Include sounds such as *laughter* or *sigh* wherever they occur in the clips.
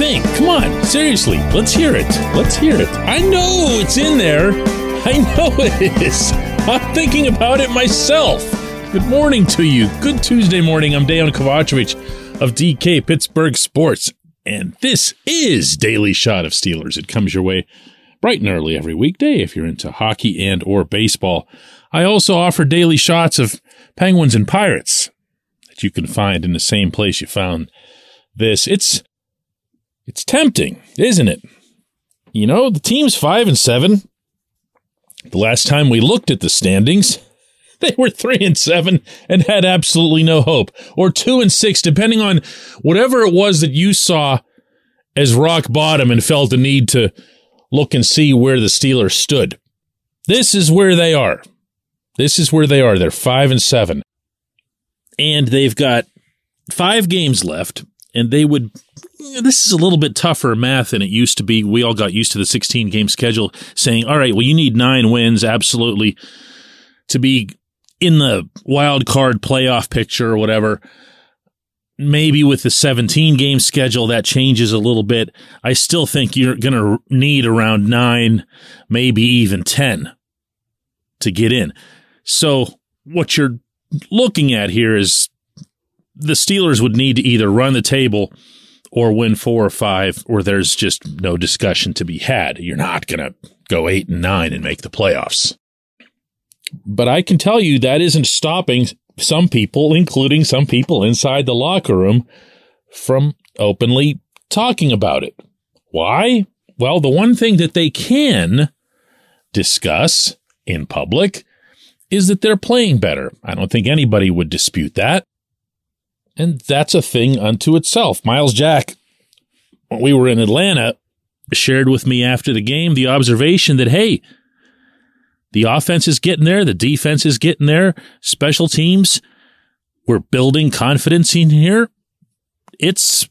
think? Come on, seriously, let's hear it. Let's hear it. I know it's in there. I know *laughs* it is. I'm thinking about it myself. Good morning to you. Good Tuesday morning. I'm Dejan Kovacevic of DK Pittsburgh Sports, and this is Daily Shot of Steelers. It comes your way bright and early every weekday if you're into hockey and or baseball. I also offer daily shots of Penguins and Pirates that you can find in the same place you found this. It's it's tempting, isn't it? You know, the team's 5 and 7. The last time we looked at the standings, *laughs* they were 3 and 7 and had absolutely no hope or 2 and 6 depending on whatever it was that you saw as rock bottom and felt the need to look and see where the Steelers stood. This is where they are. This is where they are. They're 5 and 7. And they've got 5 games left and they would this is a little bit tougher math than it used to be. We all got used to the 16 game schedule saying, all right, well, you need nine wins absolutely to be in the wild card playoff picture or whatever. Maybe with the 17 game schedule, that changes a little bit. I still think you're going to need around nine, maybe even 10 to get in. So what you're looking at here is the Steelers would need to either run the table or win four or five, or there's just no discussion to be had. You're not going to go eight and nine and make the playoffs. But I can tell you that isn't stopping some people, including some people inside the locker room, from openly talking about it. Why? Well, the one thing that they can discuss in public is that they're playing better. I don't think anybody would dispute that. And that's a thing unto itself. Myles Jack, when we were in Atlanta, shared with me after the game the observation that, hey, the offense is getting there, the defense is getting there, special teams, we're building confidence in here. It's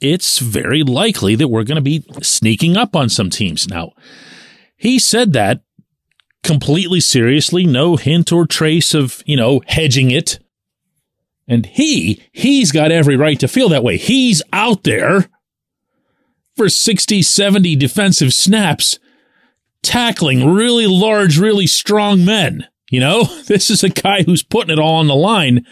it's very likely that we're going to be sneaking up on some teams. Now, he said that completely seriously, no hint or trace of, you know, hedging it. And he, he's got every right to feel that way. He's out there for 60, 70 defensive snaps, tackling really large, really strong men. You know, *laughs* this is a guy who's putting it all on the line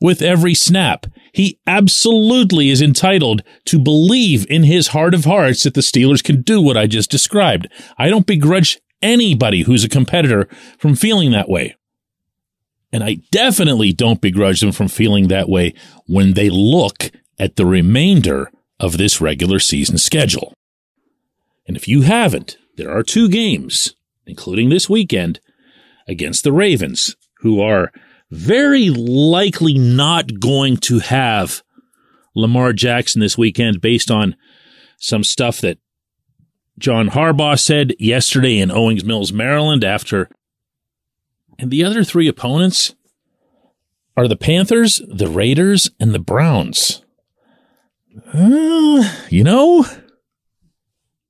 with every snap. He absolutely is entitled to believe in his heart of hearts that the Steelers can do what I just described. I don't begrudge anybody who's a competitor from feeling that way. And I definitely don't begrudge them from feeling that way when they look at the remainder of this regular season schedule. And if you haven't, there are two games, including this weekend, against the Ravens, who are very likely not going to have Lamar Jackson this weekend based on some stuff that John Harbaugh said yesterday in Owings Mills, Maryland, after and the other three opponents are the Panthers, the Raiders, and the Browns. Uh, you know,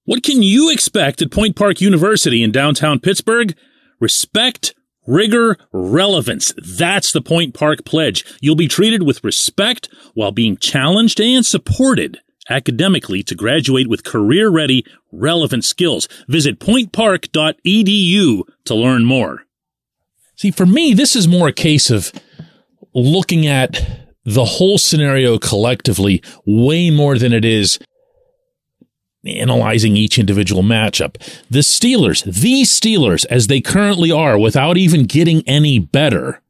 what can you expect at Point Park University in downtown Pittsburgh? Respect, rigor, relevance. That's the Point Park pledge. You'll be treated with respect while being challenged and supported academically to graduate with career ready, relevant skills. Visit pointpark.edu to learn more. See, for me, this is more a case of looking at the whole scenario collectively way more than it is analyzing each individual matchup. The Steelers, these Steelers, as they currently are, without even getting any better,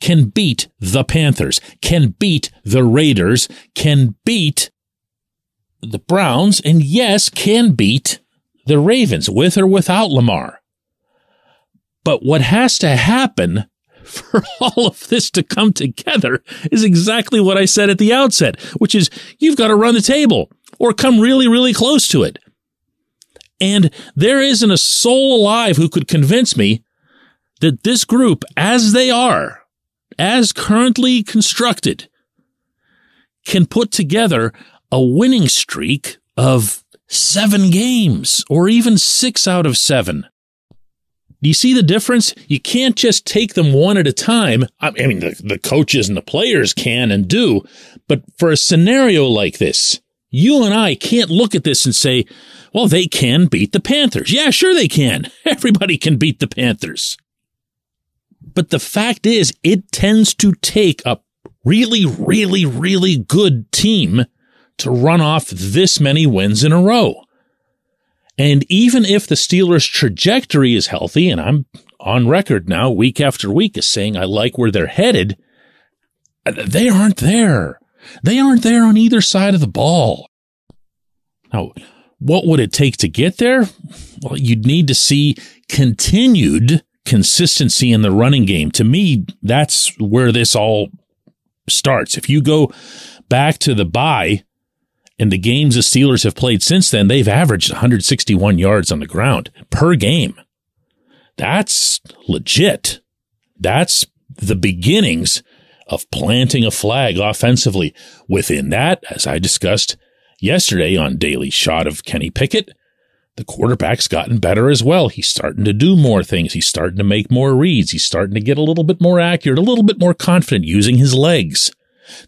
can beat the Panthers, can beat the Raiders, can beat the Browns, and yes, can beat the Ravens with or without Lamar. But what has to happen *laughs* for all of this to come together is exactly what I said at the outset, which is you've got to run the table or come really, really close to it. And there isn't a soul alive who could convince me that this group, as they are, as currently constructed, can put together a winning streak of seven games or even six out of seven. Do you see the difference? You can't just take them one at a time. I mean, the, the coaches and the players can and do, but for a scenario like this, You and I can't look at this and say, well, they can beat the Panthers. Yeah, sure they can. *laughs* Everybody can beat the Panthers. But the fact is, it tends to take a really, really, really good team to run off this many wins in a row. And even if the Steelers' trajectory is healthy, and I'm on record now week after week as saying I like where they're headed, they aren't there. They aren't there on either side of the ball. Now, what would it take to get there? Well, you'd need to see continued consistency in the running game. To me, that's where this all starts. If you go back to the bye and the games the Steelers have played since then, they've averaged 161 yards on the ground per game. That's legit. That's the beginnings of planting a flag offensively. Within that, as I discussed yesterday on Daily Shot of Kenny Pickett, the quarterback's gotten better as well. He's starting to do more things. He's starting to make more reads. He's starting to get a little bit more accurate, a little bit more confident using his legs.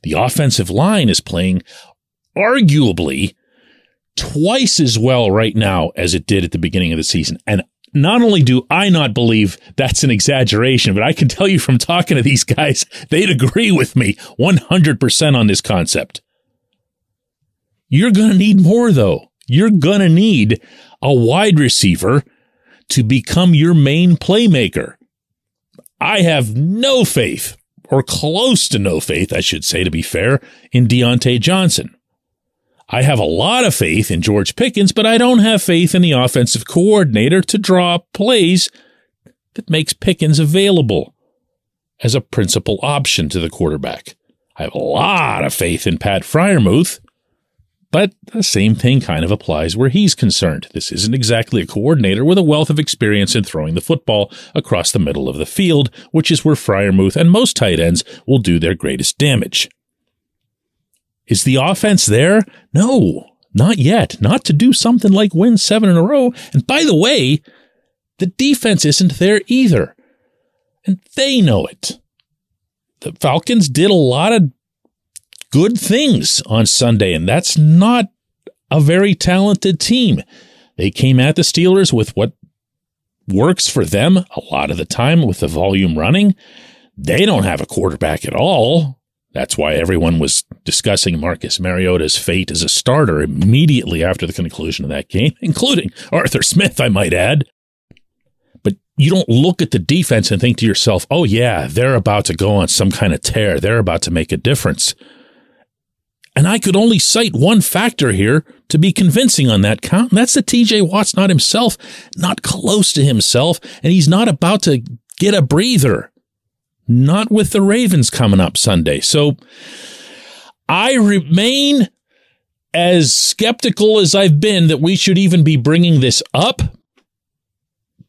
The offensive line is playing arguably twice as well right now as it did at the beginning of the season. And not only do I not believe that's an exaggeration, but I can tell you from talking to these guys, they'd agree with me 100% on this concept. You're going to need more though. You're going to need a wide receiver to become your main playmaker. I have no faith, or close to no faith, I should say, to be fair, in Diontae Johnson. I have a lot of faith in George Pickens, but I don't have faith in the offensive coordinator to draw plays that makes Pickens available as a principal option to the quarterback. I have a lot of faith in Pat Freiermuth, but the same thing kind of applies where he's concerned. This isn't exactly a coordinator with a wealth of experience in throwing the football across the middle of the field, which is where Freiermuth and most tight ends will do their greatest damage. Is the offense there? No, not yet. Not to do something like win seven in a row. And by the way, the defense isn't there either. And they know it. The Falcons did a lot of good things on Sunday, and that's not a very talented team. They came at the Steelers with what works for them a lot of the time with the volume running. They don't have a quarterback at all. That's why everyone was discussing Marcus Mariota's fate as a starter immediately after the conclusion of that game, *laughs* including Arthur Smith, I might add. But you don't look at the defense and think to yourself, oh, yeah, they're about to go on some kind of tear. They're about to make a difference. And I could only cite one factor here to be convincing on that count. And that's that TJ Watt's not himself, not close to himself, and he's not about to get a breather not with the Ravens coming up Sunday. So I remain as skeptical as I've been that we should even be bringing this up.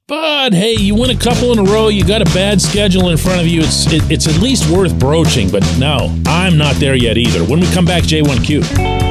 But hey, you win a couple in a row, you got a bad schedule in front of you. It's it, it's at least worth broaching. But no, I'm not there yet either. When we come back, J1Q.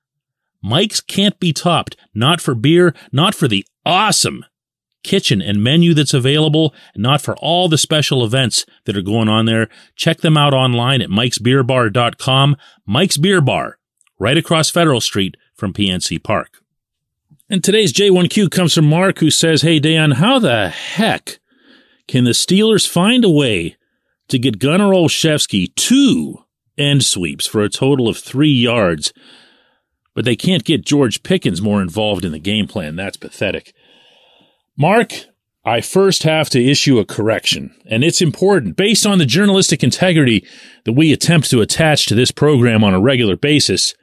Mike's can't be topped, not for beer, not for the awesome kitchen and menu that's available, not for all the special events that are going on there. Check them out online at mikesbeerbar.com. Mike's Beer Bar, right across Federal Street from PNC Park. And today's J1Q comes from Mark, who says, Hey, Dan, how the heck can the Steelers find a way to get Gunnar Olszewski two end sweeps for a total of three yards but they can't get George Pickens more involved in the game plan. That's pathetic. Mark, I first have to issue a correction, and it's important based on the journalistic integrity that we attempt to attach to this program on a regular basis.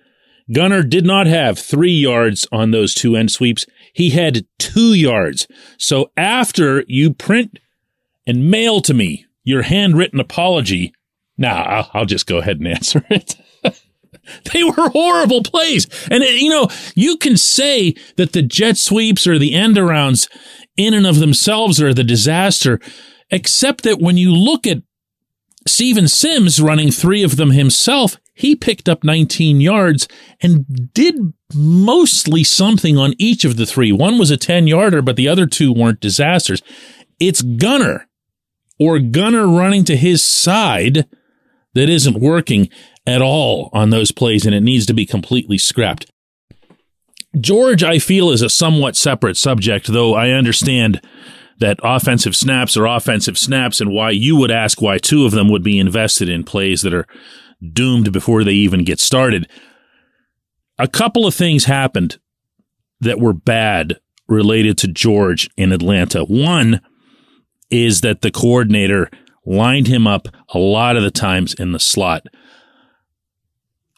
Gunnar did not have three yards on those two end sweeps. He had two yards. So after you print and mail to me your handwritten apology, now nah, I'll just go ahead and *laughs* answer it. *laughs* They were horrible plays. And, you know, you can say that the jet sweeps or the end arounds in and of themselves are the disaster, except that when you look at Steven Sims running three of them himself, he picked up 19 yards and did mostly something on each of the three. One was a 10 yarder, but the other two weren't disasters. It's Gunnar or Gunnar running to his side that isn't working at all on those plays, and it needs to be completely scrapped. George, I feel, is a somewhat separate subject, though I understand that offensive snaps are offensive snaps and why you would ask why two of them would be invested in plays that are doomed before they even get started. A couple of things happened that were bad related to George in Atlanta. One is that the coordinator lined him up a lot of the times in the slot.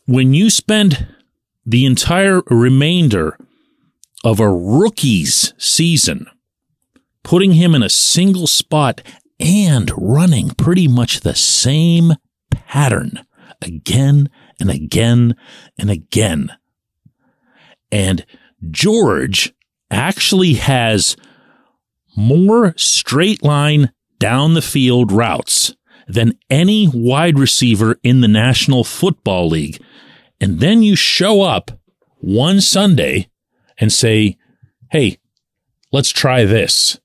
When you spend the entire remainder of a rookie's season, putting him in a single spot and running pretty much the same pattern again and again and again. And George actually has more straight line down the field routes than any wide receiver in the National Football League and then you show up one Sunday and say, Hey, let's try this.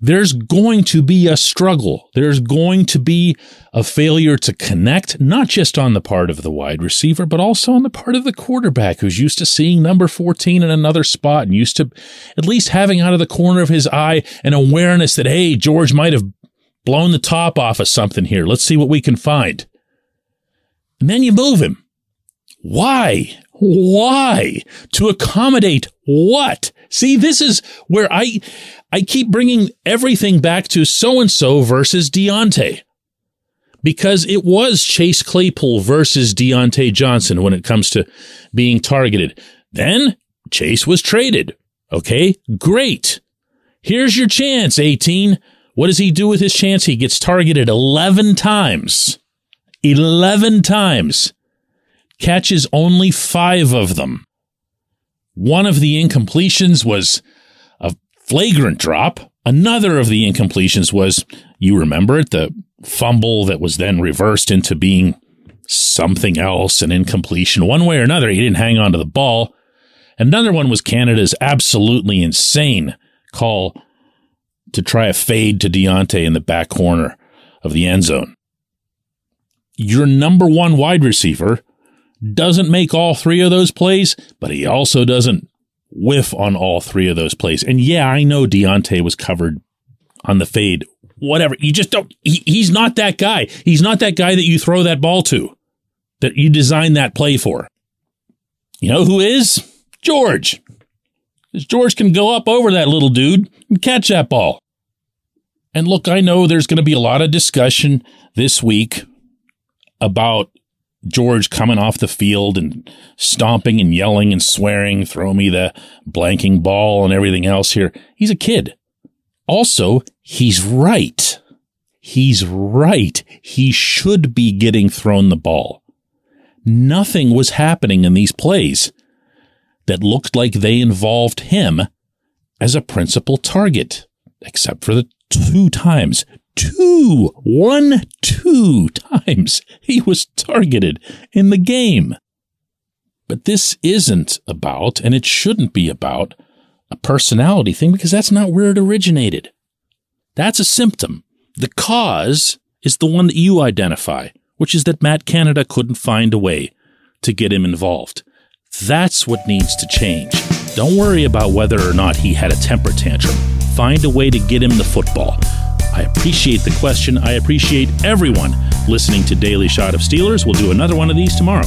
There's going to be a struggle. There's going to be a failure to connect, not just on the part of the wide receiver, but also on the part of the quarterback who's used to seeing number 14 in another spot and used to at least having out of the corner of his eye an awareness that, hey, George might have blown the top off of something here. Let's see what we can find. And then you move him. Why? Why? To accommodate what? See, this is where I, I keep bringing everything back to so and so versus Diontae. Because it was Chase Claypool versus Diontae Johnson when it comes to being targeted. Then Chase was traded. Okay, great. Here's your chance, 18. What does he do with his chance? He gets targeted 11 times. 11 times catches only five of them. One of the incompletions was a flagrant drop. Another of the incompletions was, you remember it, the fumble that was then reversed into being something else, an incompletion. One way or another, he didn't hang on to the ball. Another one was Canada's absolutely insane call to try a fade to Diontae in the back corner of the end zone. Your number one wide receiver doesn't make all three of those plays, but he also doesn't whiff on all three of those plays. And yeah, I know Diontae was covered on the fade. Whatever. You just don't, he, he's not that guy. He's not that guy that you throw that ball to, that you design that play for. You know who is? George. George can go up over that little dude and catch that ball. And look, I know there's going to be a lot of discussion this week about George coming off the field and stomping and yelling and swearing, throw me the blanking ball and everything else here. He's a kid. Also, he's right. He's right. He should be getting thrown the ball. Nothing was happening in these plays that looked like they involved him as a principal target, except for the two times two, one, two times he was targeted in the game. But this isn't about, and it shouldn't be about, a personality thing because that's not where it originated. That's a symptom. The cause is the one that you identify, which is that Matt Canada couldn't find a way to get him involved. That's what needs to change. Don't worry about whether or not he had a temper tantrum. Find a way to get him the football. I appreciate the question. I appreciate everyone listening to Daily Shot of Steelers. We'll do another one of these tomorrow.